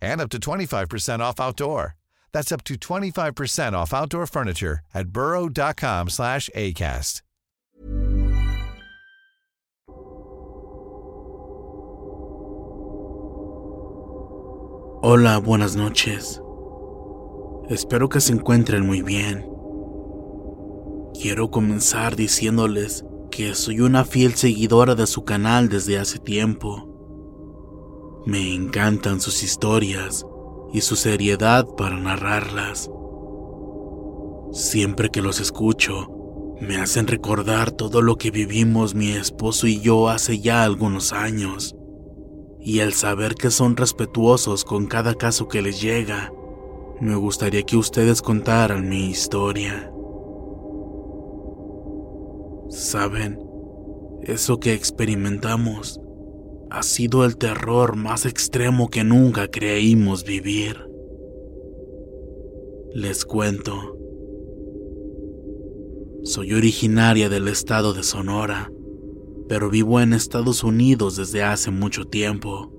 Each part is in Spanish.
and up to 25% off outdoor. That's up to 25% off outdoor furniture at burrow.com slash ACAST. Hola, buenas noches. Espero que se encuentren muy bien. Quiero comenzar diciéndoles que soy una fiel seguidora de su canal desde hace tiempo. Me encantan sus historias y su seriedad para narrarlas. Siempre que los escucho, me hacen recordar todo lo que vivimos mi esposo y yo hace ya algunos años. Y el saber que son respetuosos con cada caso que les llega, me gustaría que ustedes contaran mi historia. Saben, eso que experimentamos ha sido el terror más extremo que nunca creímos vivir. Les cuento. Soy originaria del estado de Sonora, pero vivo en Estados Unidos desde hace mucho tiempo.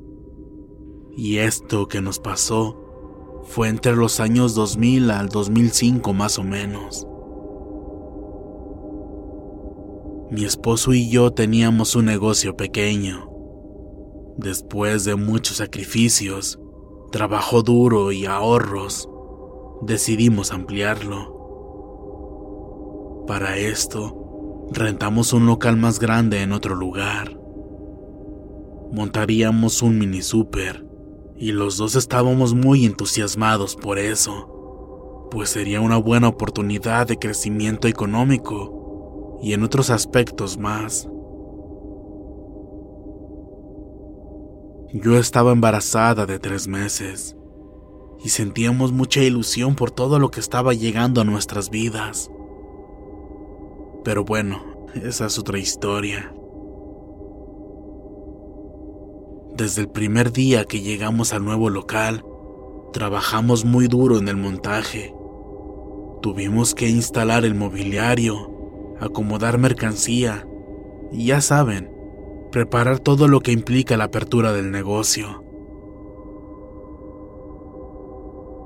Y esto que nos pasó fue entre los años 2000 al 2005 más o menos. Mi esposo y yo teníamos un negocio pequeño. Después de muchos sacrificios, trabajo duro y ahorros, decidimos ampliarlo. Para esto, rentamos un local más grande en otro lugar. Montaríamos un mini super y los dos estábamos muy entusiasmados por eso, pues sería una buena oportunidad de crecimiento económico y en otros aspectos más. Yo estaba embarazada de tres meses y sentíamos mucha ilusión por todo lo que estaba llegando a nuestras vidas. Pero bueno, esa es otra historia. Desde el primer día que llegamos al nuevo local, trabajamos muy duro en el montaje. Tuvimos que instalar el mobiliario, acomodar mercancía y ya saben, preparar todo lo que implica la apertura del negocio.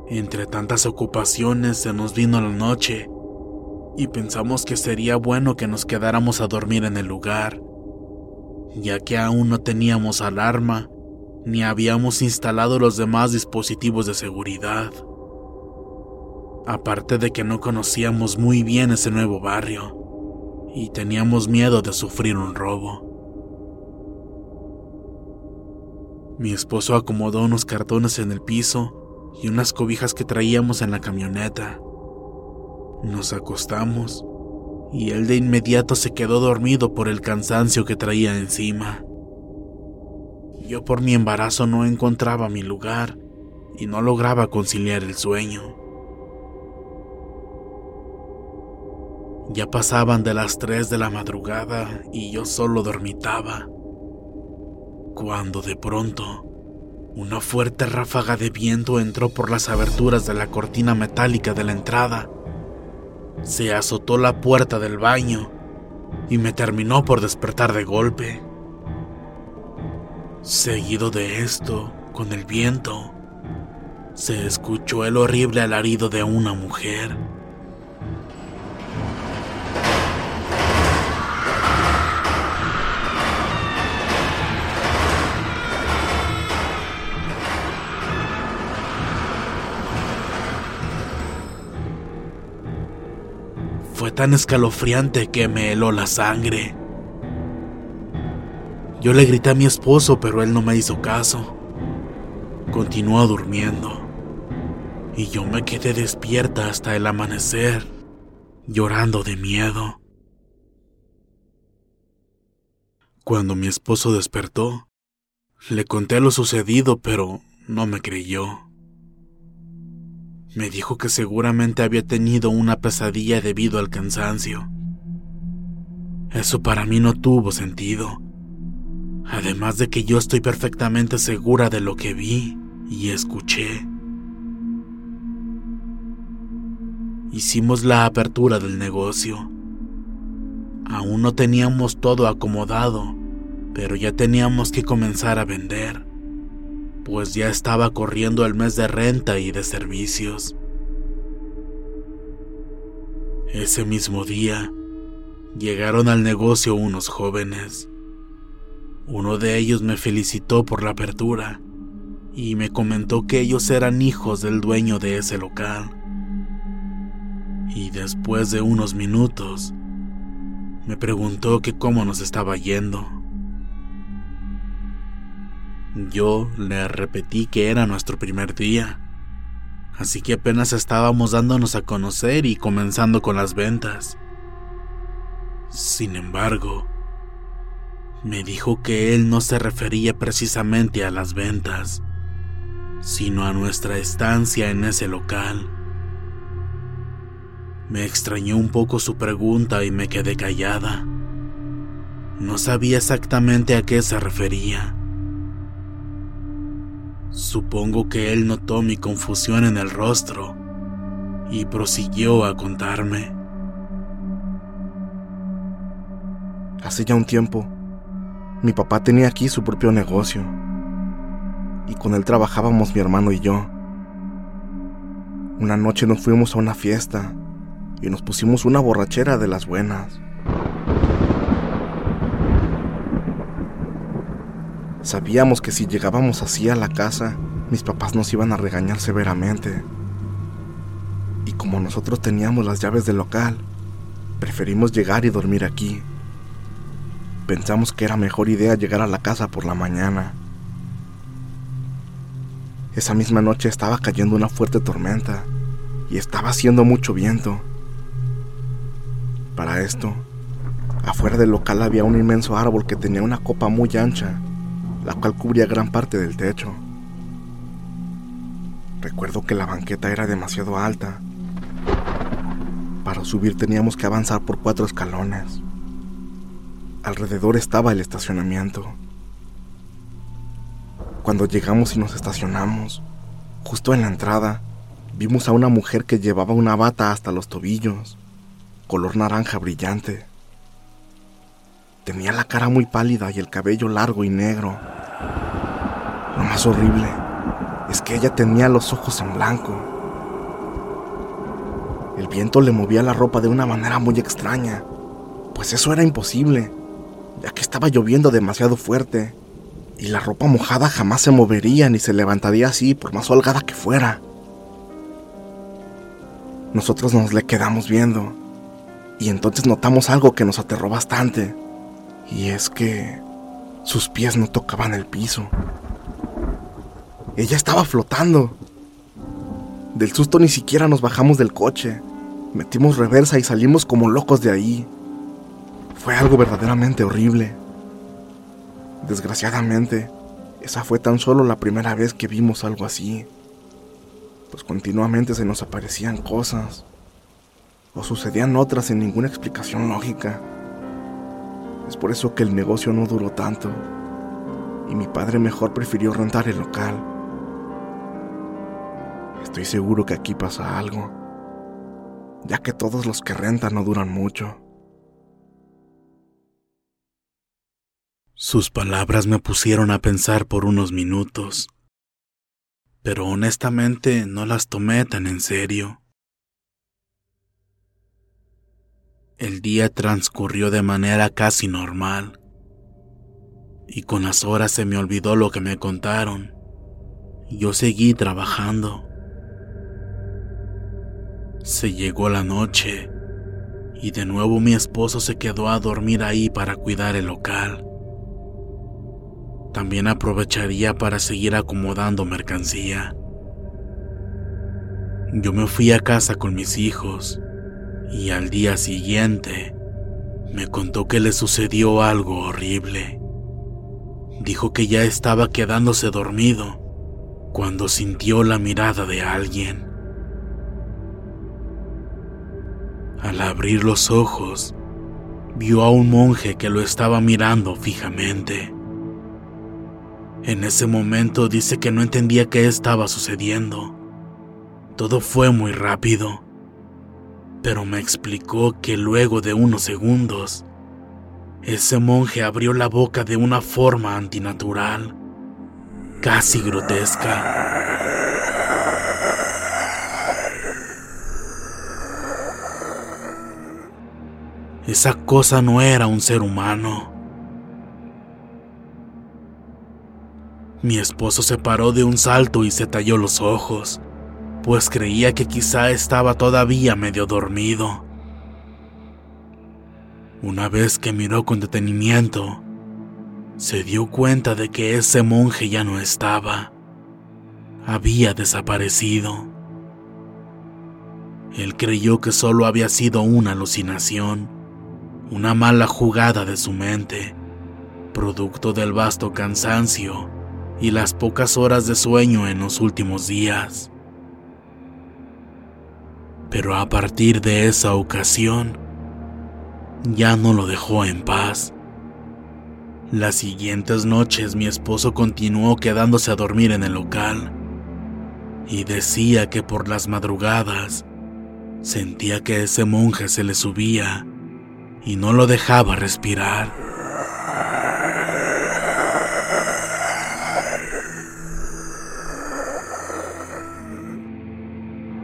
Entre tantas ocupaciones se nos vino la noche y pensamos que sería bueno que nos quedáramos a dormir en el lugar, ya que aún no teníamos alarma ni habíamos instalado los demás dispositivos de seguridad. Aparte de que no conocíamos muy bien ese nuevo barrio y teníamos miedo de sufrir un robo. Mi esposo acomodó unos cartones en el piso y unas cobijas que traíamos en la camioneta. Nos acostamos y él de inmediato se quedó dormido por el cansancio que traía encima. Yo por mi embarazo no encontraba mi lugar y no lograba conciliar el sueño. Ya pasaban de las 3 de la madrugada y yo solo dormitaba. Cuando de pronto, una fuerte ráfaga de viento entró por las aberturas de la cortina metálica de la entrada se azotó la puerta del baño y me terminó por despertar de golpe. Seguido de esto, con el viento, se escuchó el horrible alarido de una mujer. Tan escalofriante que me heló la sangre. Yo le grité a mi esposo, pero él no me hizo caso. Continuó durmiendo. Y yo me quedé despierta hasta el amanecer, llorando de miedo. Cuando mi esposo despertó, le conté lo sucedido, pero no me creyó. Me dijo que seguramente había tenido una pesadilla debido al cansancio. Eso para mí no tuvo sentido. Además de que yo estoy perfectamente segura de lo que vi y escuché. Hicimos la apertura del negocio. Aún no teníamos todo acomodado, pero ya teníamos que comenzar a vender pues ya estaba corriendo el mes de renta y de servicios. Ese mismo día, llegaron al negocio unos jóvenes. Uno de ellos me felicitó por la apertura y me comentó que ellos eran hijos del dueño de ese local. Y después de unos minutos, me preguntó que cómo nos estaba yendo. Yo le repetí que era nuestro primer día, así que apenas estábamos dándonos a conocer y comenzando con las ventas. Sin embargo, me dijo que él no se refería precisamente a las ventas, sino a nuestra estancia en ese local. Me extrañó un poco su pregunta y me quedé callada. No sabía exactamente a qué se refería. Supongo que él notó mi confusión en el rostro y prosiguió a contarme. Hace ya un tiempo, mi papá tenía aquí su propio negocio y con él trabajábamos mi hermano y yo. Una noche nos fuimos a una fiesta y nos pusimos una borrachera de las buenas. Sabíamos que si llegábamos así a la casa, mis papás nos iban a regañar severamente. Y como nosotros teníamos las llaves del local, preferimos llegar y dormir aquí. Pensamos que era mejor idea llegar a la casa por la mañana. Esa misma noche estaba cayendo una fuerte tormenta y estaba haciendo mucho viento. Para esto, afuera del local había un inmenso árbol que tenía una copa muy ancha la cual cubría gran parte del techo. Recuerdo que la banqueta era demasiado alta. Para subir teníamos que avanzar por cuatro escalones. Alrededor estaba el estacionamiento. Cuando llegamos y nos estacionamos, justo en la entrada, vimos a una mujer que llevaba una bata hasta los tobillos, color naranja brillante. Tenía la cara muy pálida y el cabello largo y negro. Lo más horrible es que ella tenía los ojos en blanco. El viento le movía la ropa de una manera muy extraña, pues eso era imposible, ya que estaba lloviendo demasiado fuerte, y la ropa mojada jamás se movería ni se levantaría así por más holgada que fuera. Nosotros nos le quedamos viendo, y entonces notamos algo que nos aterró bastante, y es que sus pies no tocaban el piso. Ella estaba flotando. Del susto ni siquiera nos bajamos del coche. Metimos reversa y salimos como locos de ahí. Fue algo verdaderamente horrible. Desgraciadamente, esa fue tan solo la primera vez que vimos algo así. Pues continuamente se nos aparecían cosas. O sucedían otras sin ninguna explicación lógica. Es por eso que el negocio no duró tanto. Y mi padre mejor prefirió rentar el local. Estoy seguro que aquí pasa algo. ya que todos los que rentan no duran mucho. Sus palabras me pusieron a pensar por unos minutos, pero honestamente no las tomé tan en serio. El día transcurrió de manera casi normal, y con las horas se me olvidó lo que me contaron. Yo seguí trabajando. Se llegó la noche y de nuevo mi esposo se quedó a dormir ahí para cuidar el local. También aprovecharía para seguir acomodando mercancía. Yo me fui a casa con mis hijos y al día siguiente me contó que le sucedió algo horrible. Dijo que ya estaba quedándose dormido cuando sintió la mirada de alguien. Al abrir los ojos, vio a un monje que lo estaba mirando fijamente. En ese momento dice que no entendía qué estaba sucediendo. Todo fue muy rápido, pero me explicó que luego de unos segundos, ese monje abrió la boca de una forma antinatural, casi grotesca. Esa cosa no era un ser humano. Mi esposo se paró de un salto y se talló los ojos, pues creía que quizá estaba todavía medio dormido. Una vez que miró con detenimiento, se dio cuenta de que ese monje ya no estaba. Había desaparecido. Él creyó que solo había sido una alucinación, una mala jugada de su mente, producto del vasto cansancio y las pocas horas de sueño en los últimos días. Pero a partir de esa ocasión, ya no lo dejó en paz. Las siguientes noches mi esposo continuó quedándose a dormir en el local y decía que por las madrugadas sentía que ese monje se le subía y no lo dejaba respirar.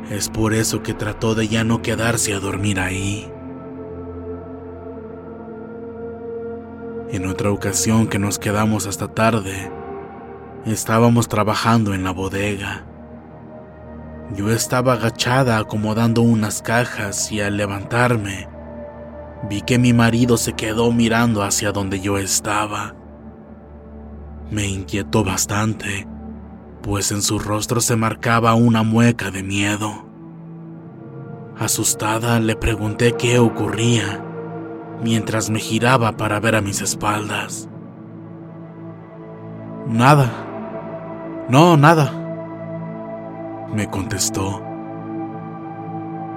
Es por eso que trató de ya no quedarse a dormir ahí. En otra ocasión que nos quedamos hasta tarde, estábamos trabajando en la bodega. Yo estaba agachada acomodando unas cajas y al levantarme, vi que mi marido se quedó mirando hacia donde yo estaba. Me inquietó bastante pues en su rostro se marcaba una mueca de miedo. Asustada le pregunté qué ocurría, mientras me giraba para ver a mis espaldas. Nada. No, nada. Me contestó.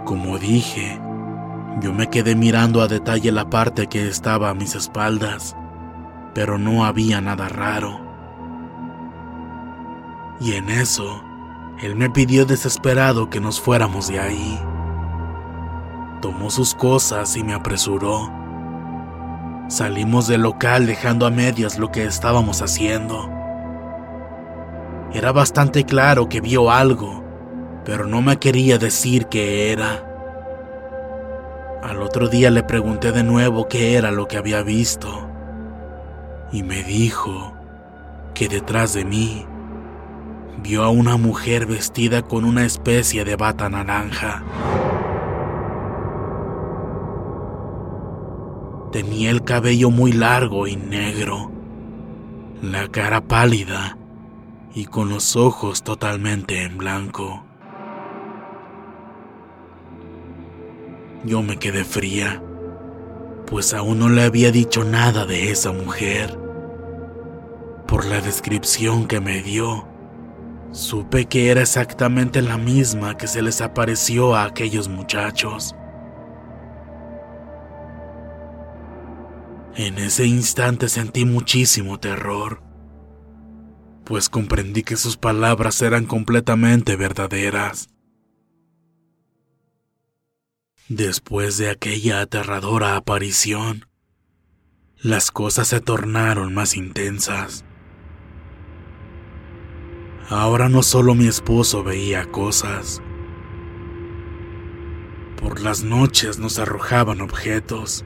Como dije, yo me quedé mirando a detalle la parte que estaba a mis espaldas, pero no había nada raro. Y en eso, él me pidió desesperado que nos fuéramos de ahí. Tomó sus cosas y me apresuró. Salimos del local dejando a medias lo que estábamos haciendo. Era bastante claro que vio algo, pero no me quería decir qué era. Al otro día le pregunté de nuevo qué era lo que había visto, y me dijo que detrás de mí vio a una mujer vestida con una especie de bata naranja. Tenía el cabello muy largo y negro, la cara pálida y con los ojos totalmente en blanco. Yo me quedé fría, pues aún no le había dicho nada de esa mujer. Por la descripción que me dio, Supe que era exactamente la misma que se les apareció a aquellos muchachos. En ese instante sentí muchísimo terror, pues comprendí que sus palabras eran completamente verdaderas. Después de aquella aterradora aparición, las cosas se tornaron más intensas. Ahora no solo mi esposo veía cosas, por las noches nos arrojaban objetos.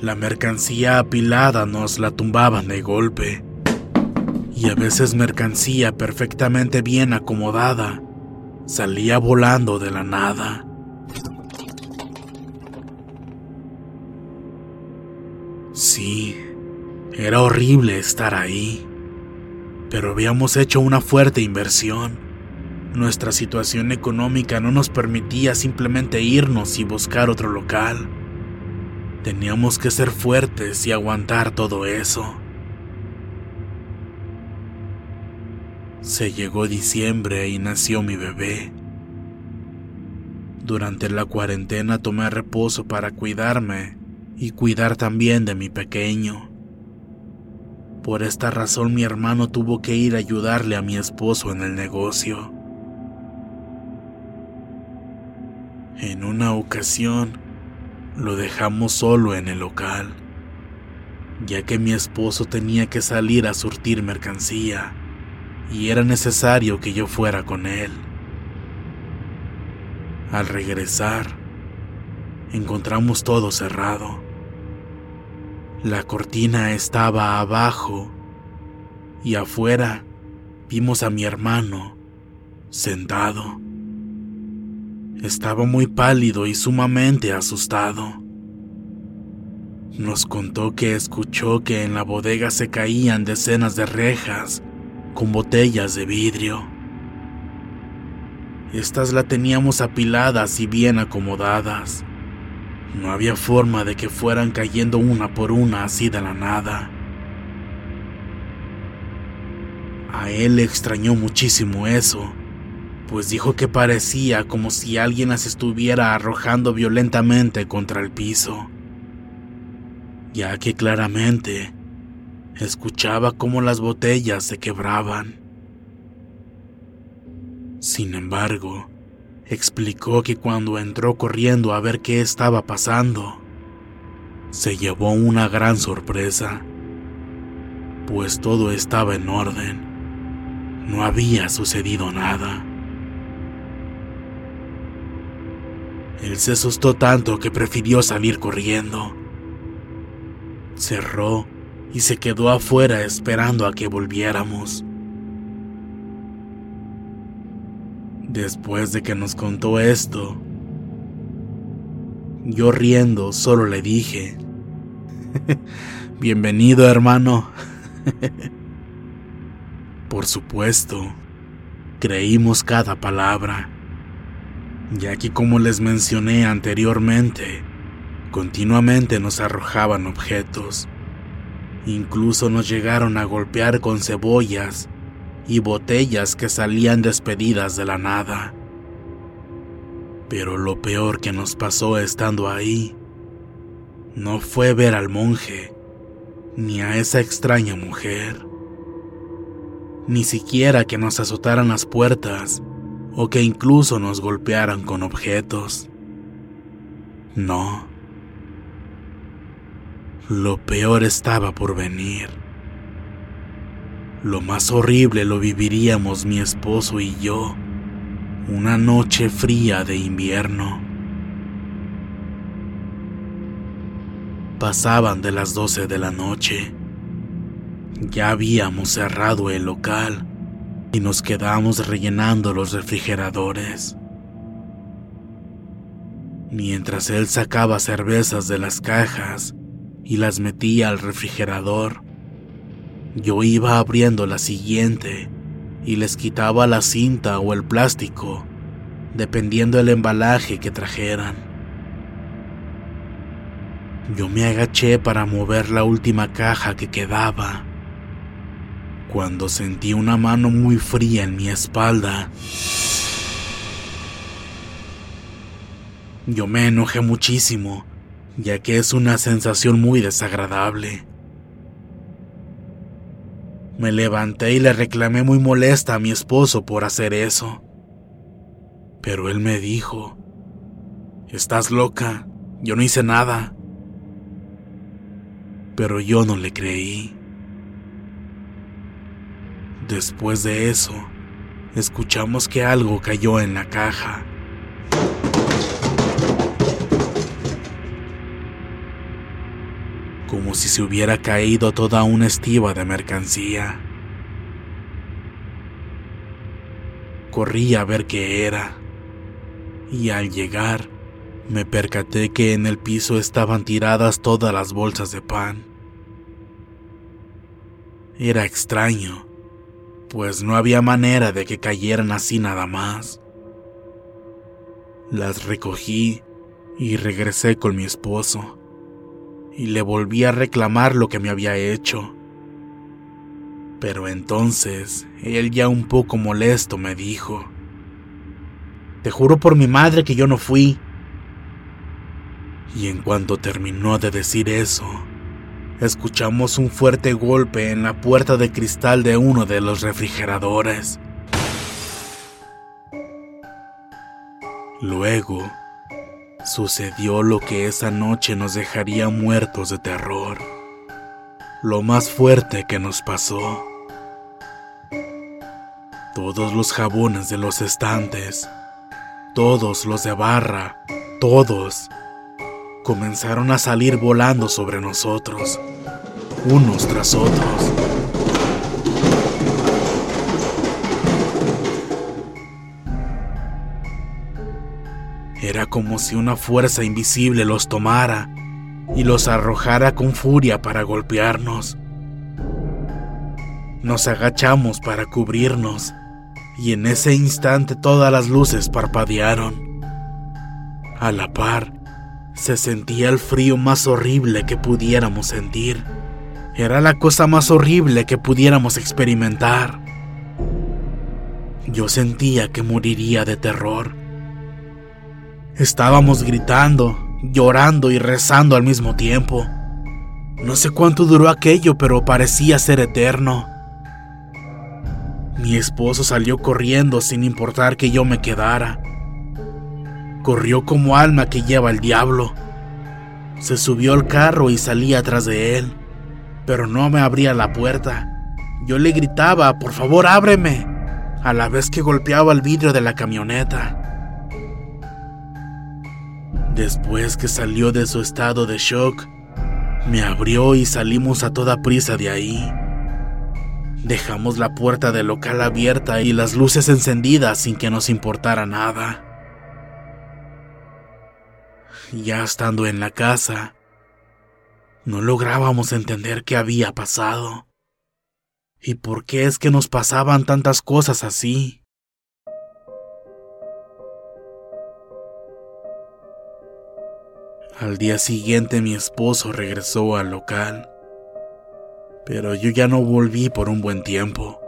La mercancía apilada nos la tumbaban de golpe. Y a veces mercancía perfectamente bien acomodada salía volando de la nada. Sí, era horrible estar ahí, pero habíamos hecho una fuerte inversión. Nuestra situación económica no nos permitía simplemente irnos y buscar otro local. Teníamos que ser fuertes y aguantar todo eso. Se llegó diciembre y nació mi bebé. Durante la cuarentena tomé reposo para cuidarme y cuidar también de mi pequeño. Por esta razón mi hermano tuvo que ir a ayudarle a mi esposo en el negocio. En una ocasión, lo dejamos solo en el local, ya que mi esposo tenía que salir a surtir mercancía y era necesario que yo fuera con él. Al regresar, encontramos todo cerrado. La cortina estaba abajo y afuera vimos a mi hermano sentado. Estaba muy pálido y sumamente asustado. Nos contó que escuchó que en la bodega se caían decenas de rejas con botellas de vidrio. Estas la teníamos apiladas y bien acomodadas. No había forma de que fueran cayendo una por una así de la nada. A él le extrañó muchísimo eso pues dijo que parecía como si alguien las estuviera arrojando violentamente contra el piso, ya que claramente escuchaba cómo las botellas se quebraban. Sin embargo, explicó que cuando entró corriendo a ver qué estaba pasando, se llevó una gran sorpresa, pues todo estaba en orden. No había sucedido nada. Él se asustó tanto que prefirió salir corriendo. Cerró y se quedó afuera esperando a que volviéramos. Después de que nos contó esto, yo riendo solo le dije, Bienvenido hermano. Por supuesto, creímos cada palabra ya que como les mencioné anteriormente, continuamente nos arrojaban objetos. Incluso nos llegaron a golpear con cebollas y botellas que salían despedidas de la nada. Pero lo peor que nos pasó estando ahí no fue ver al monje, ni a esa extraña mujer, ni siquiera que nos azotaran las puertas o que incluso nos golpearan con objetos. No. Lo peor estaba por venir. Lo más horrible lo viviríamos mi esposo y yo una noche fría de invierno. Pasaban de las doce de la noche. Ya habíamos cerrado el local y nos quedamos rellenando los refrigeradores. Mientras él sacaba cervezas de las cajas y las metía al refrigerador, yo iba abriendo la siguiente y les quitaba la cinta o el plástico, dependiendo del embalaje que trajeran. Yo me agaché para mover la última caja que quedaba cuando sentí una mano muy fría en mi espalda. Yo me enojé muchísimo, ya que es una sensación muy desagradable. Me levanté y le reclamé muy molesta a mi esposo por hacer eso. Pero él me dijo, Estás loca, yo no hice nada. Pero yo no le creí. Después de eso, escuchamos que algo cayó en la caja. Como si se hubiera caído toda una estiva de mercancía. Corrí a ver qué era. Y al llegar, me percaté que en el piso estaban tiradas todas las bolsas de pan. Era extraño, pues no había manera de que cayeran así nada más. Las recogí y regresé con mi esposo, y le volví a reclamar lo que me había hecho. Pero entonces, él ya un poco molesto me dijo, Te juro por mi madre que yo no fui, y en cuanto terminó de decir eso, escuchamos un fuerte golpe en la puerta de cristal de uno de los refrigeradores. Luego, sucedió lo que esa noche nos dejaría muertos de terror. Lo más fuerte que nos pasó. Todos los jabones de los estantes, todos los de barra, todos comenzaron a salir volando sobre nosotros, unos tras otros. Era como si una fuerza invisible los tomara y los arrojara con furia para golpearnos. Nos agachamos para cubrirnos y en ese instante todas las luces parpadearon. A la par, se sentía el frío más horrible que pudiéramos sentir. Era la cosa más horrible que pudiéramos experimentar. Yo sentía que moriría de terror. Estábamos gritando, llorando y rezando al mismo tiempo. No sé cuánto duró aquello, pero parecía ser eterno. Mi esposo salió corriendo sin importar que yo me quedara. Corrió como alma que lleva el diablo. Se subió al carro y salí atrás de él, pero no me abría la puerta. Yo le gritaba, por favor ábreme, a la vez que golpeaba el vidrio de la camioneta. Después que salió de su estado de shock, me abrió y salimos a toda prisa de ahí. Dejamos la puerta del local abierta y las luces encendidas sin que nos importara nada. Ya estando en la casa, no lográbamos entender qué había pasado. ¿Y por qué es que nos pasaban tantas cosas así? Al día siguiente mi esposo regresó al local, pero yo ya no volví por un buen tiempo.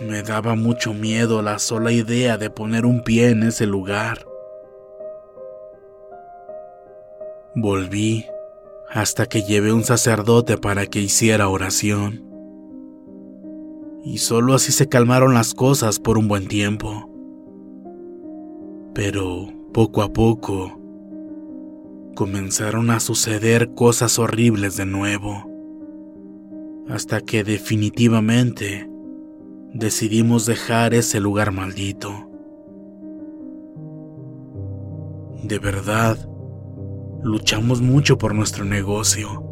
Me daba mucho miedo la sola idea de poner un pie en ese lugar. Volví hasta que llevé un sacerdote para que hiciera oración. Y solo así se calmaron las cosas por un buen tiempo. Pero poco a poco comenzaron a suceder cosas horribles de nuevo. Hasta que definitivamente decidimos dejar ese lugar maldito. De verdad, Luchamos mucho por nuestro negocio.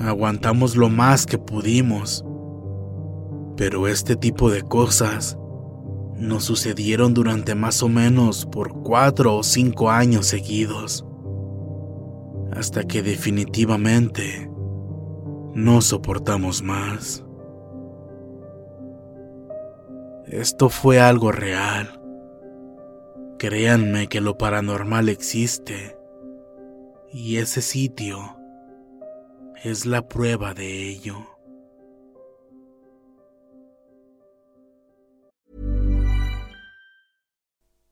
Aguantamos lo más que pudimos. Pero este tipo de cosas nos sucedieron durante más o menos por cuatro o cinco años seguidos. Hasta que definitivamente no soportamos más. Esto fue algo real. Créanme que lo paranormal existe y ese sitio es la prueba de ello.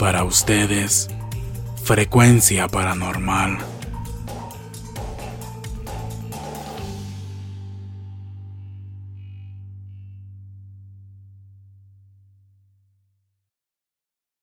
Para ustedes, frecuencia paranormal.